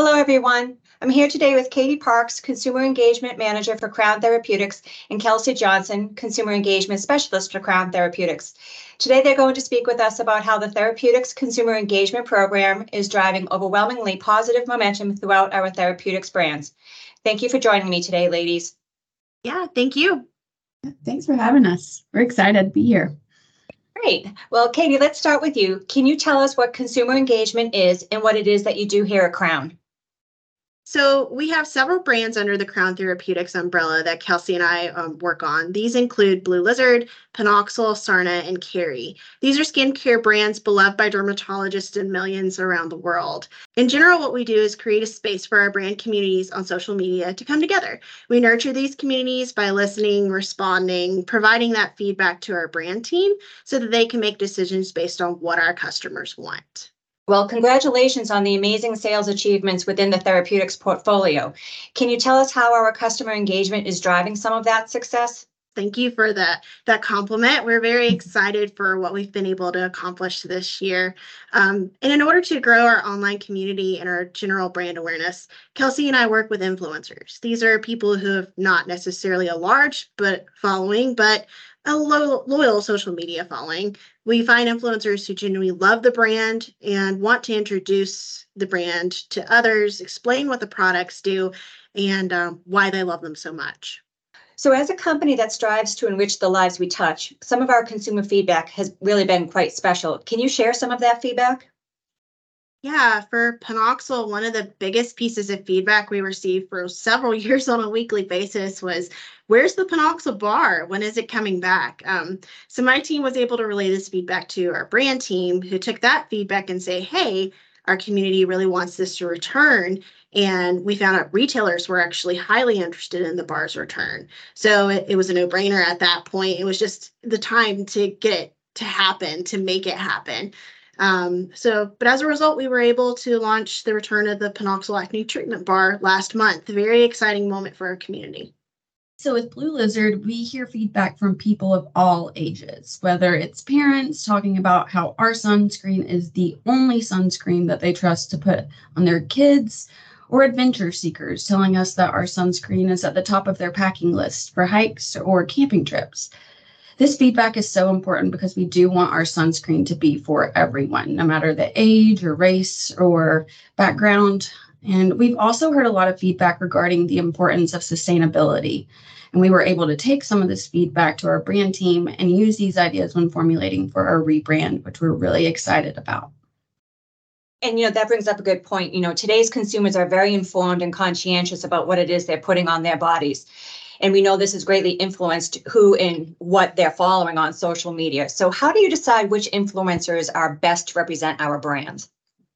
Hello, everyone. I'm here today with Katie Parks, Consumer Engagement Manager for Crown Therapeutics, and Kelsey Johnson, Consumer Engagement Specialist for Crown Therapeutics. Today, they're going to speak with us about how the Therapeutics Consumer Engagement Program is driving overwhelmingly positive momentum throughout our therapeutics brands. Thank you for joining me today, ladies. Yeah, thank you. Thanks for having us. We're excited to be here. Great. Well, Katie, let's start with you. Can you tell us what consumer engagement is and what it is that you do here at Crown? So we have several brands under the Crown Therapeutics umbrella that Kelsey and I um, work on. These include Blue Lizard, Panoxyl, Sarna, and Kerry. These are skincare brands beloved by dermatologists and millions around the world. In general, what we do is create a space for our brand communities on social media to come together. We nurture these communities by listening, responding, providing that feedback to our brand team so that they can make decisions based on what our customers want. Well, congratulations on the amazing sales achievements within the therapeutics portfolio. Can you tell us how our customer engagement is driving some of that success? Thank you for that that compliment. We're very excited for what we've been able to accomplish this year. Um, and in order to grow our online community and our general brand awareness, Kelsey and I work with influencers. These are people who have not necessarily a large but following, but a lo- loyal social media following. We find influencers who genuinely love the brand and want to introduce the brand to others, explain what the products do, and um, why they love them so much. So, as a company that strives to enrich the lives we touch, some of our consumer feedback has really been quite special. Can you share some of that feedback? Yeah, for Panoxyl, one of the biggest pieces of feedback we received for several years on a weekly basis was where's the Panoxyl bar? When is it coming back? Um, so my team was able to relay this feedback to our brand team who took that feedback and say, hey, our community really wants this to return. And we found out retailers were actually highly interested in the bar's return. So it, it was a no brainer at that point. It was just the time to get it to happen, to make it happen. Um, so, but as a result, we were able to launch the return of the Panoxyl Acne Treatment Bar last month. Very exciting moment for our community. So, with Blue Lizard, we hear feedback from people of all ages, whether it's parents talking about how our sunscreen is the only sunscreen that they trust to put on their kids, or adventure seekers telling us that our sunscreen is at the top of their packing list for hikes or camping trips. This feedback is so important because we do want our sunscreen to be for everyone, no matter the age or race or background. And we've also heard a lot of feedback regarding the importance of sustainability. And we were able to take some of this feedback to our brand team and use these ideas when formulating for our rebrand, which we're really excited about. And you know that brings up a good point. You know, today's consumers are very informed and conscientious about what it is they're putting on their bodies. And we know this has greatly influenced who and what they're following on social media. So, how do you decide which influencers are best to represent our brands?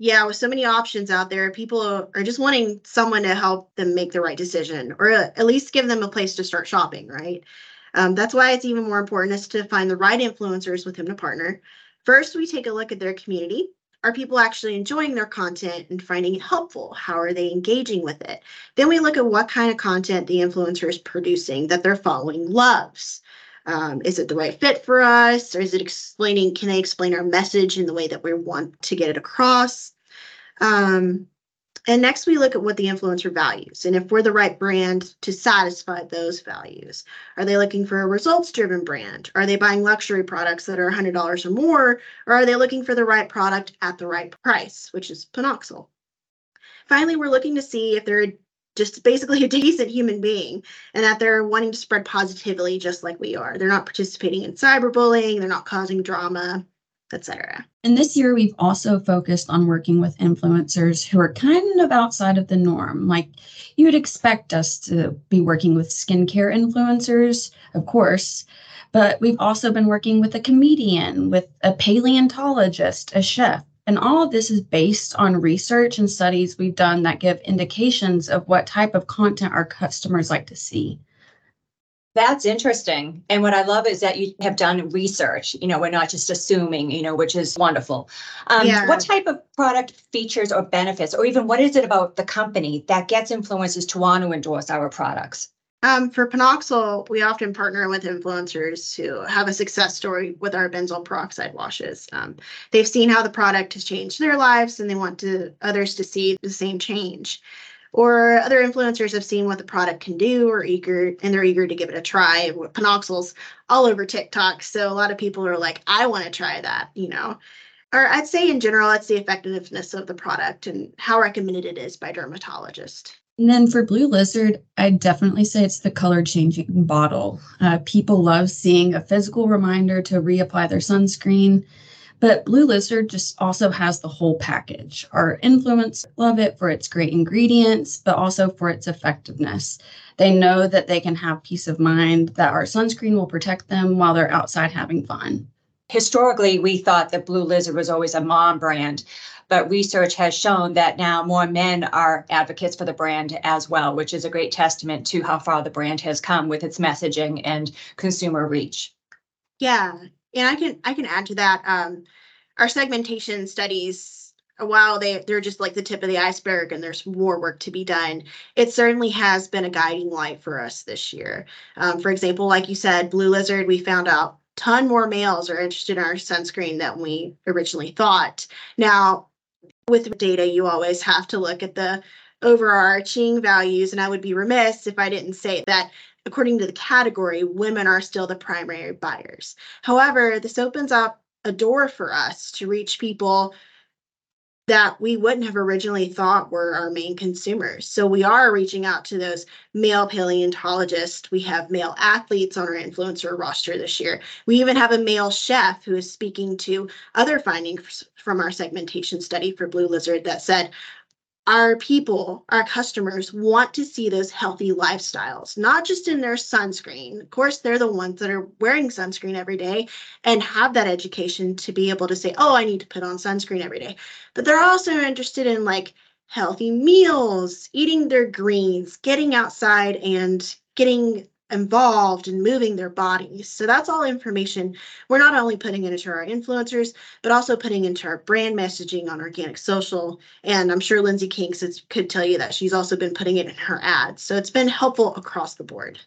Yeah, with so many options out there, people are just wanting someone to help them make the right decision or at least give them a place to start shopping, right? Um, that's why it's even more important is to find the right influencers with whom to partner. First, we take a look at their community are people actually enjoying their content and finding it helpful? How are they engaging with it? Then we look at what kind of content the influencer is producing that their following loves. Um, is it the right fit for us? Or is it explaining, can they explain our message in the way that we want to get it across? Um, and next, we look at what the influencer values and if we're the right brand to satisfy those values. Are they looking for a results driven brand? Are they buying luxury products that are $100 or more? Or are they looking for the right product at the right price, which is Panoxyl? Finally, we're looking to see if they're just basically a decent human being and that they're wanting to spread positively just like we are. They're not participating in cyberbullying, they're not causing drama, etc. And this year, we've also focused on working with influencers who are kind of outside of the norm. Like you would expect us to be working with skincare influencers, of course, but we've also been working with a comedian, with a paleontologist, a chef. And all of this is based on research and studies we've done that give indications of what type of content our customers like to see. That's interesting. And what I love is that you have done research. You know, we're not just assuming, you know, which is wonderful. Um, yeah. What type of product features or benefits, or even what is it about the company that gets influencers to want to endorse our products? Um, for Panoxyl, we often partner with influencers who have a success story with our benzoyl peroxide washes. Um, they've seen how the product has changed their lives and they want to others to see the same change. Or other influencers have seen what the product can do or eager and they're eager to give it a try. Panoxyl's all over TikTok. So a lot of people are like, I want to try that, you know. Or I'd say in general, it's the effectiveness of the product and how recommended it is by dermatologists. And then for Blue Lizard, I definitely say it's the color changing bottle. Uh, people love seeing a physical reminder to reapply their sunscreen, but Blue Lizard just also has the whole package. Our influencers love it for its great ingredients, but also for its effectiveness. They know that they can have peace of mind that our sunscreen will protect them while they're outside having fun. Historically, we thought that Blue Lizard was always a mom brand, but research has shown that now more men are advocates for the brand as well, which is a great testament to how far the brand has come with its messaging and consumer reach. Yeah, and I can I can add to that. Um, our segmentation studies, while they they're just like the tip of the iceberg, and there's more work to be done. It certainly has been a guiding light for us this year. Um, for example, like you said, Blue Lizard, we found out ton more males are interested in our sunscreen than we originally thought. Now, with data, you always have to look at the overarching values. And I would be remiss if I didn't say that according to the category, women are still the primary buyers. However, this opens up a door for us to reach people that we wouldn't have originally thought were our main consumers. So we are reaching out to those male paleontologists. We have male athletes on our influencer roster this year. We even have a male chef who is speaking to other findings from our segmentation study for Blue Lizard that said our people, our customers want to see those healthy lifestyles, not just in their sunscreen. Of course, they're the ones that are wearing sunscreen every day and have that education to be able to say, oh, I need to put on sunscreen every day. But they're also interested in like healthy meals, eating their greens, getting outside and getting involved in moving their bodies. So that's all information we're not only putting into our influencers, but also putting into our brand messaging on organic social. And I'm sure Lindsay Kinks could tell you that she's also been putting it in her ads. So it's been helpful across the board.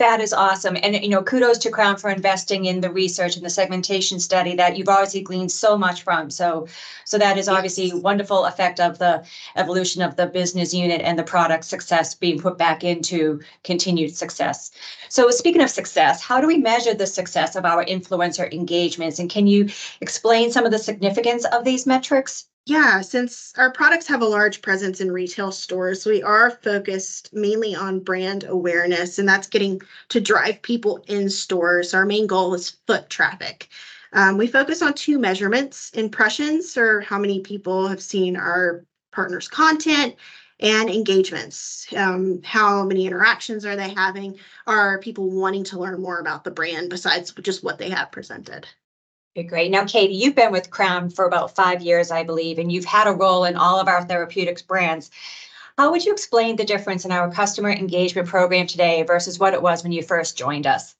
That is awesome. And, you know, kudos to Crown for investing in the research and the segmentation study that you've obviously gleaned so much from. So, so that is obviously yes. wonderful effect of the evolution of the business unit and the product success being put back into continued success. So speaking of success, how do we measure the success of our influencer engagements? And can you explain some of the significance of these metrics? Yeah, since our products have a large presence in retail stores, we are focused mainly on brand awareness, and that's getting to drive people in stores. Our main goal is foot traffic. Um, we focus on two measurements impressions, or how many people have seen our partners' content, and engagements. Um, how many interactions are they having? Are people wanting to learn more about the brand besides just what they have presented? Great. Now, Katie, you've been with Crown for about five years, I believe, and you've had a role in all of our therapeutics brands. How would you explain the difference in our customer engagement program today versus what it was when you first joined us?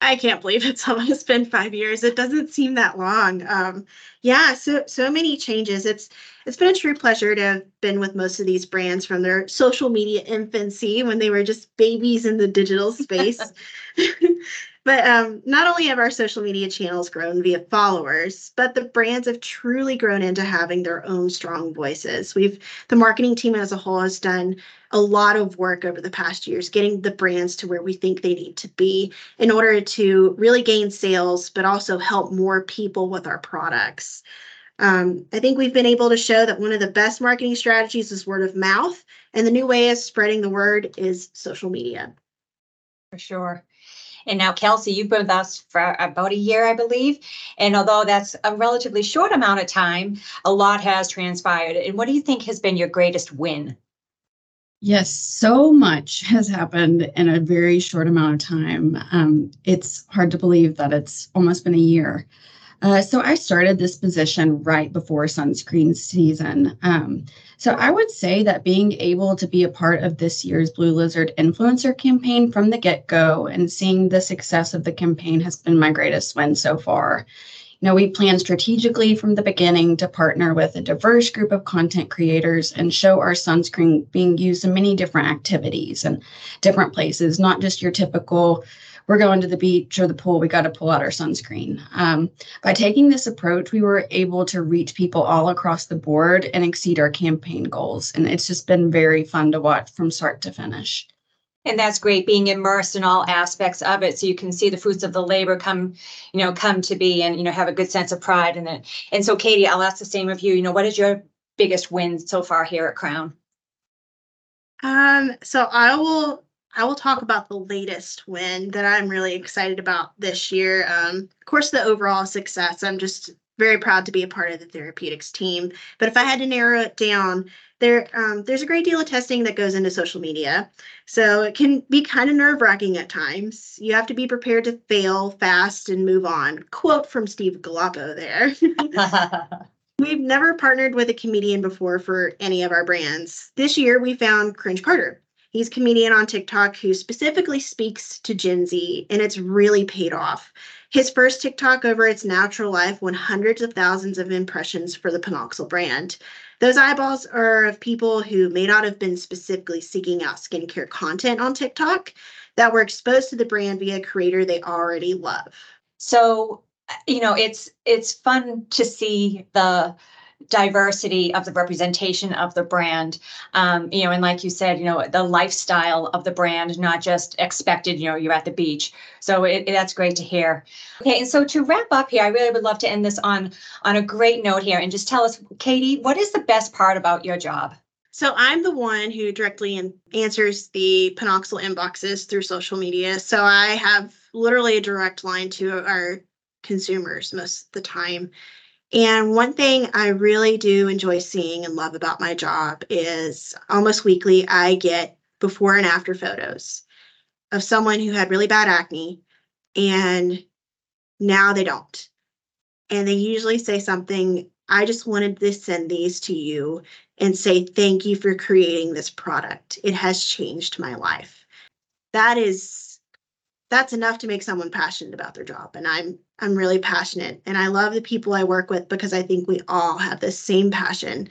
I can't believe it's almost been five years. It doesn't seem that long. Um, yeah, so so many changes. It's it's been a true pleasure to have been with most of these brands from their social media infancy when they were just babies in the digital space But um, not only have our social media channels grown via followers, but the brands have truly grown into having their own strong voices. We've the marketing team as a whole has done a lot of work over the past years getting the brands to where we think they need to be in order to really gain sales, but also help more people with our products. Um, I think we've been able to show that one of the best marketing strategies is word of mouth, and the new way of spreading the word is social media. For sure. And now, Kelsey, you've been with us for about a year, I believe. And although that's a relatively short amount of time, a lot has transpired. And what do you think has been your greatest win? Yes, so much has happened in a very short amount of time. Um, it's hard to believe that it's almost been a year. Uh, so I started this position right before sunscreen season. Um, so I would say that being able to be a part of this year's Blue Lizard influencer campaign from the get go and seeing the success of the campaign has been my greatest win so far. You know, we plan strategically from the beginning to partner with a diverse group of content creators and show our sunscreen being used in many different activities and different places, not just your typical we're going to the beach or the pool, we got to pull out our sunscreen. Um, by taking this approach, we were able to reach people all across the board and exceed our campaign goals. And it's just been very fun to watch from start to finish. And that's great, being immersed in all aspects of it, so you can see the fruits of the labor come, you know, come to be and, you know, have a good sense of pride in it. And so Katie, I'll ask the same of you, you know, what is your biggest win so far here at Crown? Um, so I will I will talk about the latest win that I'm really excited about this year. Um, of course, the overall success. I'm just very proud to be a part of the therapeutics team. But if I had to narrow it down, there um, there's a great deal of testing that goes into social media, so it can be kind of nerve wracking at times. You have to be prepared to fail fast and move on. Quote from Steve Galappo there. We've never partnered with a comedian before for any of our brands. This year, we found Cringe Carter. He's a comedian on TikTok who specifically speaks to Gen Z, and it's really paid off. His first TikTok over its natural life won hundreds of thousands of impressions for the Panoxyl brand. Those eyeballs are of people who may not have been specifically seeking out skincare content on TikTok that were exposed to the brand via a creator they already love. So, you know, it's it's fun to see the diversity of the representation of the brand. Um, you know, and like you said, you know, the lifestyle of the brand, not just expected, you know, you're at the beach. So it, it- that's great to hear. Okay, and so to wrap up here, I really would love to end this on on a great note here and just tell us, Katie, what is the best part about your job? So I'm the one who directly an- answers the Panoxyl inboxes through social media. So I have literally a direct line to our consumers most of the time. And one thing I really do enjoy seeing and love about my job is almost weekly I get before and after photos of someone who had really bad acne and now they don't. And they usually say something, I just wanted to send these to you and say thank you for creating this product. It has changed my life. That is that's enough to make someone passionate about their job and I'm I'm really passionate and I love the people I work with because I think we all have the same passion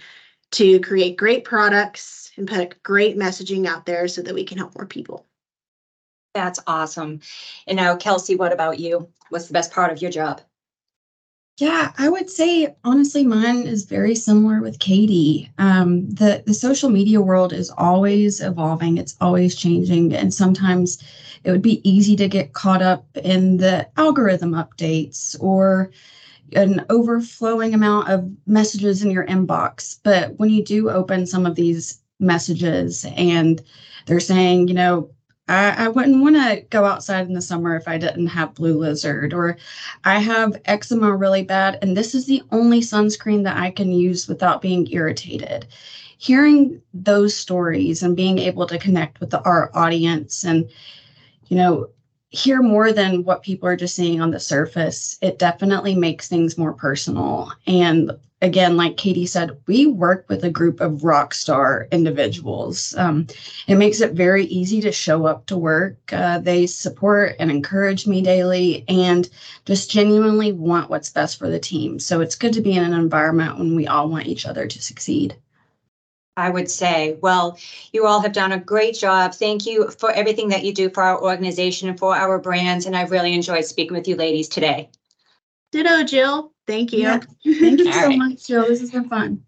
to create great products and put great messaging out there so that we can help more people. That's awesome. And now, Kelsey, what about you? What's the best part of your job? Yeah, I would say honestly, mine is very similar with Katie. Um, the the social media world is always evolving; it's always changing, and sometimes it would be easy to get caught up in the algorithm updates or an overflowing amount of messages in your inbox. But when you do open some of these messages and they're saying, you know, I, I wouldn't want to go outside in the summer if I didn't have Blue Lizard, or I have eczema really bad, and this is the only sunscreen that I can use without being irritated. Hearing those stories and being able to connect with the, our audience and, you know, hear more than what people are just seeing on the surface, it definitely makes things more personal. And again, like Katie said, we work with a group of rock star individuals. Um, it makes it very easy to show up to work. Uh, they support and encourage me daily and just genuinely want what's best for the team. So it's good to be in an environment when we all want each other to succeed. I would say, well, you all have done a great job. Thank you for everything that you do for our organization and for our brands. And I've really enjoyed speaking with you ladies today. Ditto, Jill. Thank you. Yeah. Thank you All so right. much, Jill. This has been fun.